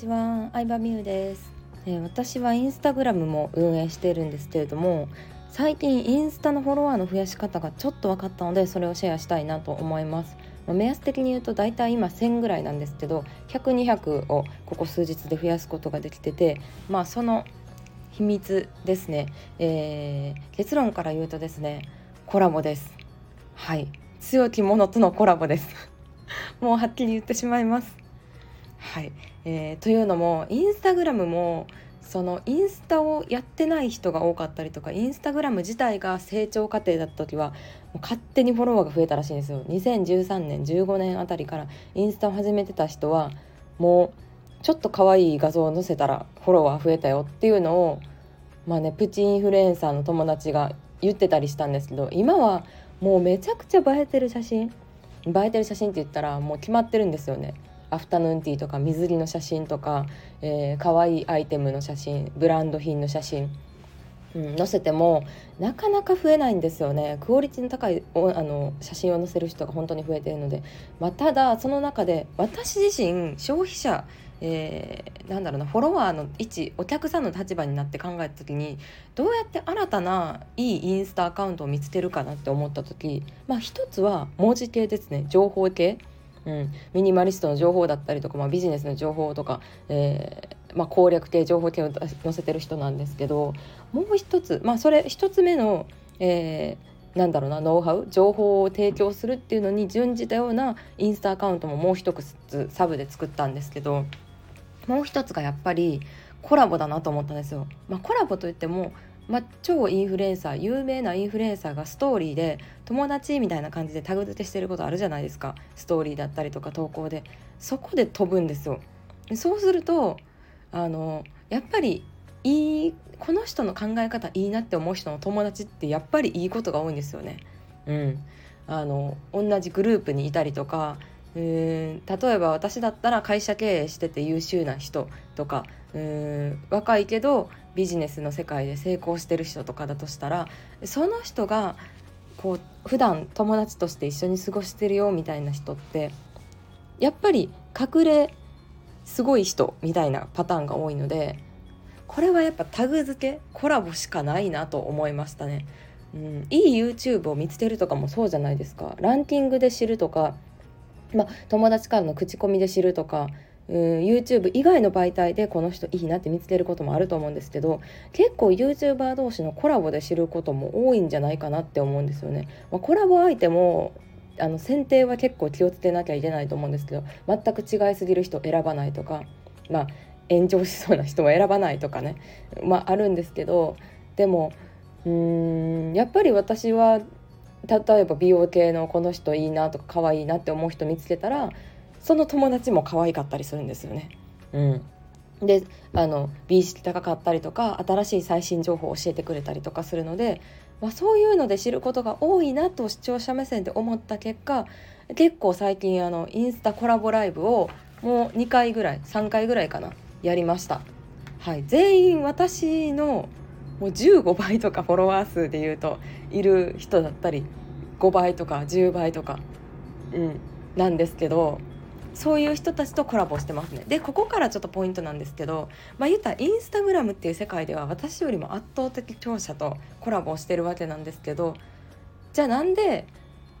ちは、相葉美優です、えー、私はインスタグラムも運営しているんですけれども最近インスタのフォロワーの増やし方がちょっと分かったのでそれをシェアしたいなと思います、まあ、目安的に言うと大体今1000ぐらいなんですけど100200をここ数日で増やすことができててまあその秘密ですね、えー、結論から言うとですねコラボです。はい。強き者とのコラボです。もうはっきり言ってしまいます。はい、えー、というのもインスタグラムもそのインスタをやってない人が多かったりとかインスタグラム自体が成長過程だった時はもう勝手にフォロワーが増えたらしいんですよ。2013年15年あたりからインスタを始めてた人はもうちょっと可愛い画像を載せたらフォロワー増えたよっていうのをまあねプチインフルエンサーの友達が言ってたりしたんですけど今はもうめちゃくちゃ映えてる写真映えてる写真って言ったらもう決まってるんですよね。アフタヌーンティーとか水着の写真とか、えー、可愛いアイテムの写真ブランド品の写真、うん、載せてもなかなか増えないんですよね。クオリティの高いおあの写真を載せる人が本当に増えているので、まあ、ただその中で私自身消費者えー、なんだろうなフォロワーの位置お客さんの立場になって考えた時にどうやって新たないいインスタアカウントを見つけるかなって思った時まあ一つは文字系ですね。情報系。うん、ミニマリストの情報だったりとか、まあ、ビジネスの情報とか、えーまあ、攻略系情報系を載せてる人なんですけどもう一つ、まあ、それ一つ目の、えー、なんだろうなノウハウ情報を提供するっていうのに準じたようなインスタアカウントももう一つサブで作ったんですけどもう一つがやっぱりコラボだなと思ったんですよ。まあ、コラボといってもまあ、超インフルエンサー有名なインフルエンサーがストーリーで友達みたいな感じでタグ付けしてることあるじゃないですか。ストーリーだったりとか投稿で。そこで飛ぶんですよ。そうするとあのやっぱりいいこの人の考え方いいなって思う人の友達ってやっぱりいいことが多いんですよね。うん。あの同じグループにいたりとかうん例えば私だったら会社経営してて優秀な人とかうん若いけどビジネスの世界で成功してる人とかだとしたらその人がこう普段友達として一緒に過ごしてるよみたいな人ってやっぱり隠れすごい人みたいなパターンが多いのでこれはやっぱタグ付けコラボしかないなと思いましたね。うん、いい YouTube を見つけるとかもそうじゃないですかランキングで知るとか、ま、友達からの口コミで知るとかうん YouTube 以外の媒体でこの人いいなって見つけることもあると思うんですけど結構 YouTuber 同士のコラボで知ることも多いんじゃないかなって思うんですよね。まあ、コラボ相手もあの選定は結構気をつけなきゃいけないと思うんですけど全く違いすぎる人選ばないとかまあ炎上しそうな人は選ばないとかねまああるんですけどでもうーんやっぱり私は例えば美容系のこの人いいなとか可愛いなって思う人見つけたらその友達も可愛かったりするんですよね。うんであの美意識高かったりとか新しい最新情報を教えてくれたりとかするので、まあ、そういうので知ることが多いなと視聴者目線で思った結果結構最近あのインスタコラボライブをもう2回ぐらい3回ぐらいかなやりました。はい、全員私のもう15倍とかフォロワー数でいうといる人だったり5倍とか10倍とか、うん、なんですけどそういう人たちとコラボしてますね。でここからちょっとポイントなんですけどまあ言ったらインスタグラムっていう世界では私よりも圧倒的強者とコラボしてるわけなんですけどじゃあなんで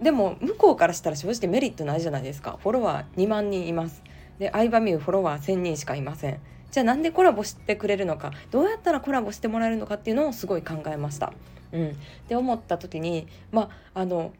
でも向こうからしたら正直メリットないじゃないですか。フォロワー2万人います。で相葉美優フォロワー1,000人しかいません。じゃあなんでコラボしてくれるのか。どうやったらコラボしてもらえるのかっていうのをすごい考えました。うん、で思った時にまああの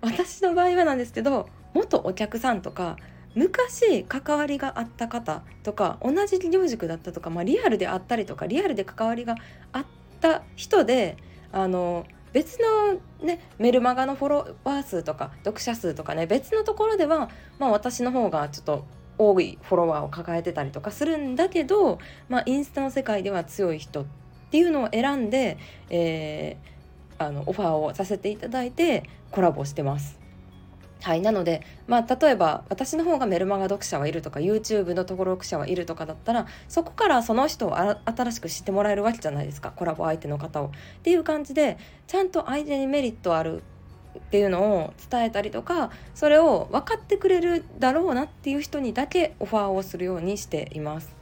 私の場合はなんですけど元お客さんとか昔関わりがあった方とか同じ企業塾だったとか、まあ、リアルであったりとかリアルで関わりがあった人であの別の、ね、メルマガのフォロワー数とか読者数とかね別のところでは、まあ、私の方がちょっと多いフォロワーを抱えてたりとかするんだけど、まあ、インスタの世界では強い人っていうのを選んで、えー、あのオファーをさせていただいてコラボしてます。はい、なので、まあ、例えば私の方がメルマガ読者はいるとか YouTube の登録者はいるとかだったらそこからその人を新しく知ってもらえるわけじゃないですかコラボ相手の方を。っていう感じでちゃんと相手にメリットあるっていうのを伝えたりとかそれを分かってくれるだろうなっていう人にだけオファーをするようにしています。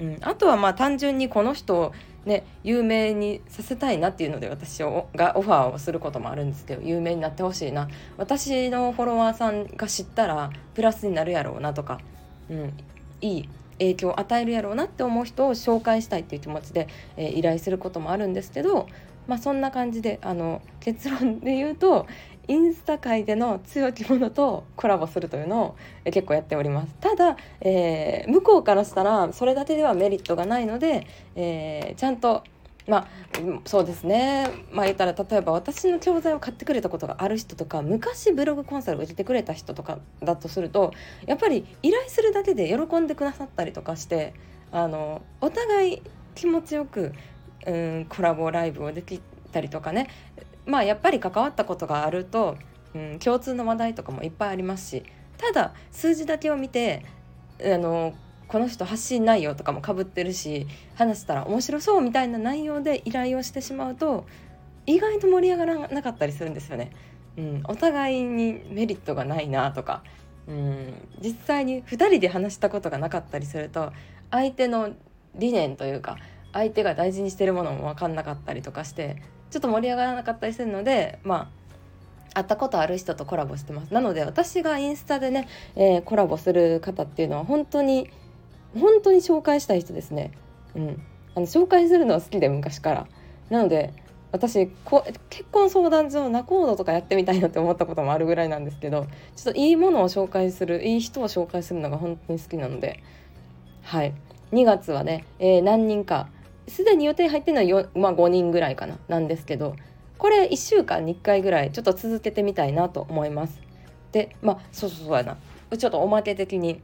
うん、あとはまあ単純にこの人をね有名にさせたいなっていうので私をがオファーをすることもあるんですけど有名になってほしいな。私のフォロワーさんが知ったらプラスになるやろうなとか、うん、いい影響を与えるやろうなって思う人を紹介したいっていう気持ちで、えー、依頼することもあるんですけど、まあ、そんな感じであの結論で言うとインスタ界での強き者とコラボするというのを結構やっております。ただ、えー、向こうからしたらそれだけではメリットがないので、えー、ちゃんとまあそうですね。まあ言ったら例えば私の教材を買ってくれたことがある人とか昔ブログコンサルを受けてくれた人とかだとするとやっぱり依頼するだけで喜んでくださったりとかしてあのお互い気持ちよくうんコラボライブをできたりとかねまあやっぱり関わったことがあると、うん、共通の話題とかもいっぱいありますしただ数字だけを見てあのこの人発信内容とかもかぶってるし話したら面白そうみたいな内容で依頼をしてしまうと意外と盛り上がらなかったりするんですよね。うん、お互いにメリットがないなとか、うん、実際に2人で話したことがなかったりすると相手の理念というか相手が大事にしてるものも分かんなかったりとかしてちょっと盛り上がらなかったりするのでまあ会ったことある人とコラボしてます。なので私がインスタでね、えー、コラボする方っていうのは本当に本当に紹介したい人ですね。うん。あの紹介するのは好きで昔から。なので私こ結婚相談所ナコードとかやってみたいなって思ったこともあるぐらいなんですけどちょっといいものを紹介するいい人を紹介するのが本当に好きなのではい。2月はね、えー、何人かすでに予定入ってるのは、まあ、5人ぐらいかななんですけどこれ1週間に1回ぐらいちょっと続けてみたいなと思います。でまあそうそうそうやなちょっとおまけ的に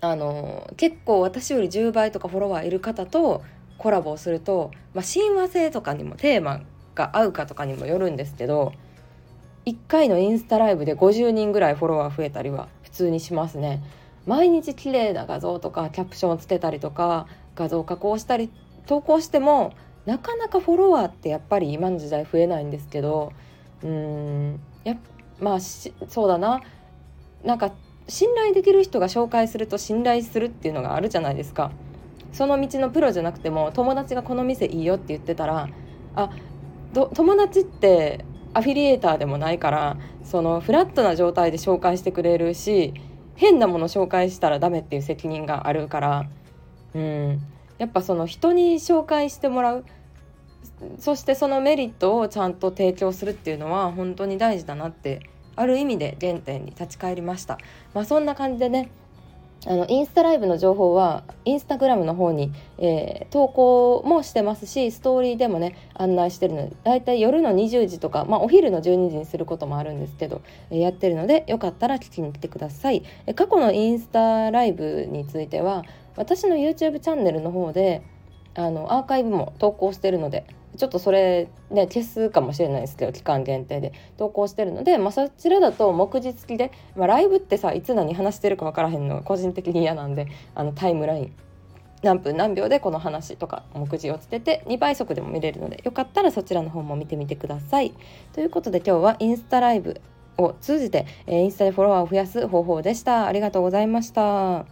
あの結構私より10倍とかフォロワーいる方とコラボをすると、まあ、親和性とかにもテーマが合うかとかにもよるんですけど1回のインスタライブで50人ぐらいフォロワー増えたりは普通にしますね。毎日綺麗な画像とかキャプションをつけたりとか画像加工したり投稿してもなかなかフォロワーってやっぱり今の時代増えないんですけどうんやまあそうだななんか信頼できる人が紹介すると信頼するっていうのがあるじゃないですか。その道のプロじゃなくても友達がこの店いいよって言ってたらあ友達ってアフィリエーターでもないからそのフラットな状態で紹介してくれるし変なもの紹介したらダメっていう責任があるからうんやっぱその人に紹介してもらうそしてそのメリットをちゃんと提供するっていうのは本当に大事だなってある意味で原点に立ち返りました。まあ、そんな感じでねあのインスタライブの情報はインスタグラムの方に、えー、投稿もしてますしストーリーでもね案内してるのでだいたい夜の20時とか、まあ、お昼の12時にすることもあるんですけど、えー、やってるのでよかったら聞きに来てください、え、過去のインスタライブについては私の YouTube チャンネルの方であのアーカイブも投稿してるのでちょっとそれね消すかもしれないですけど期間限定で投稿してるので、まあ、そちらだと目次付きで、まあ、ライブってさいつ何話してるか分からへんのが個人的に嫌なんであのタイムライン何分何秒でこの話とか目次をつけて2倍速でも見れるのでよかったらそちらの方も見てみてください。ということで今日はインスタライブを通じて、えインスタでフォロワーを増やす方法でした。ありがとうございました。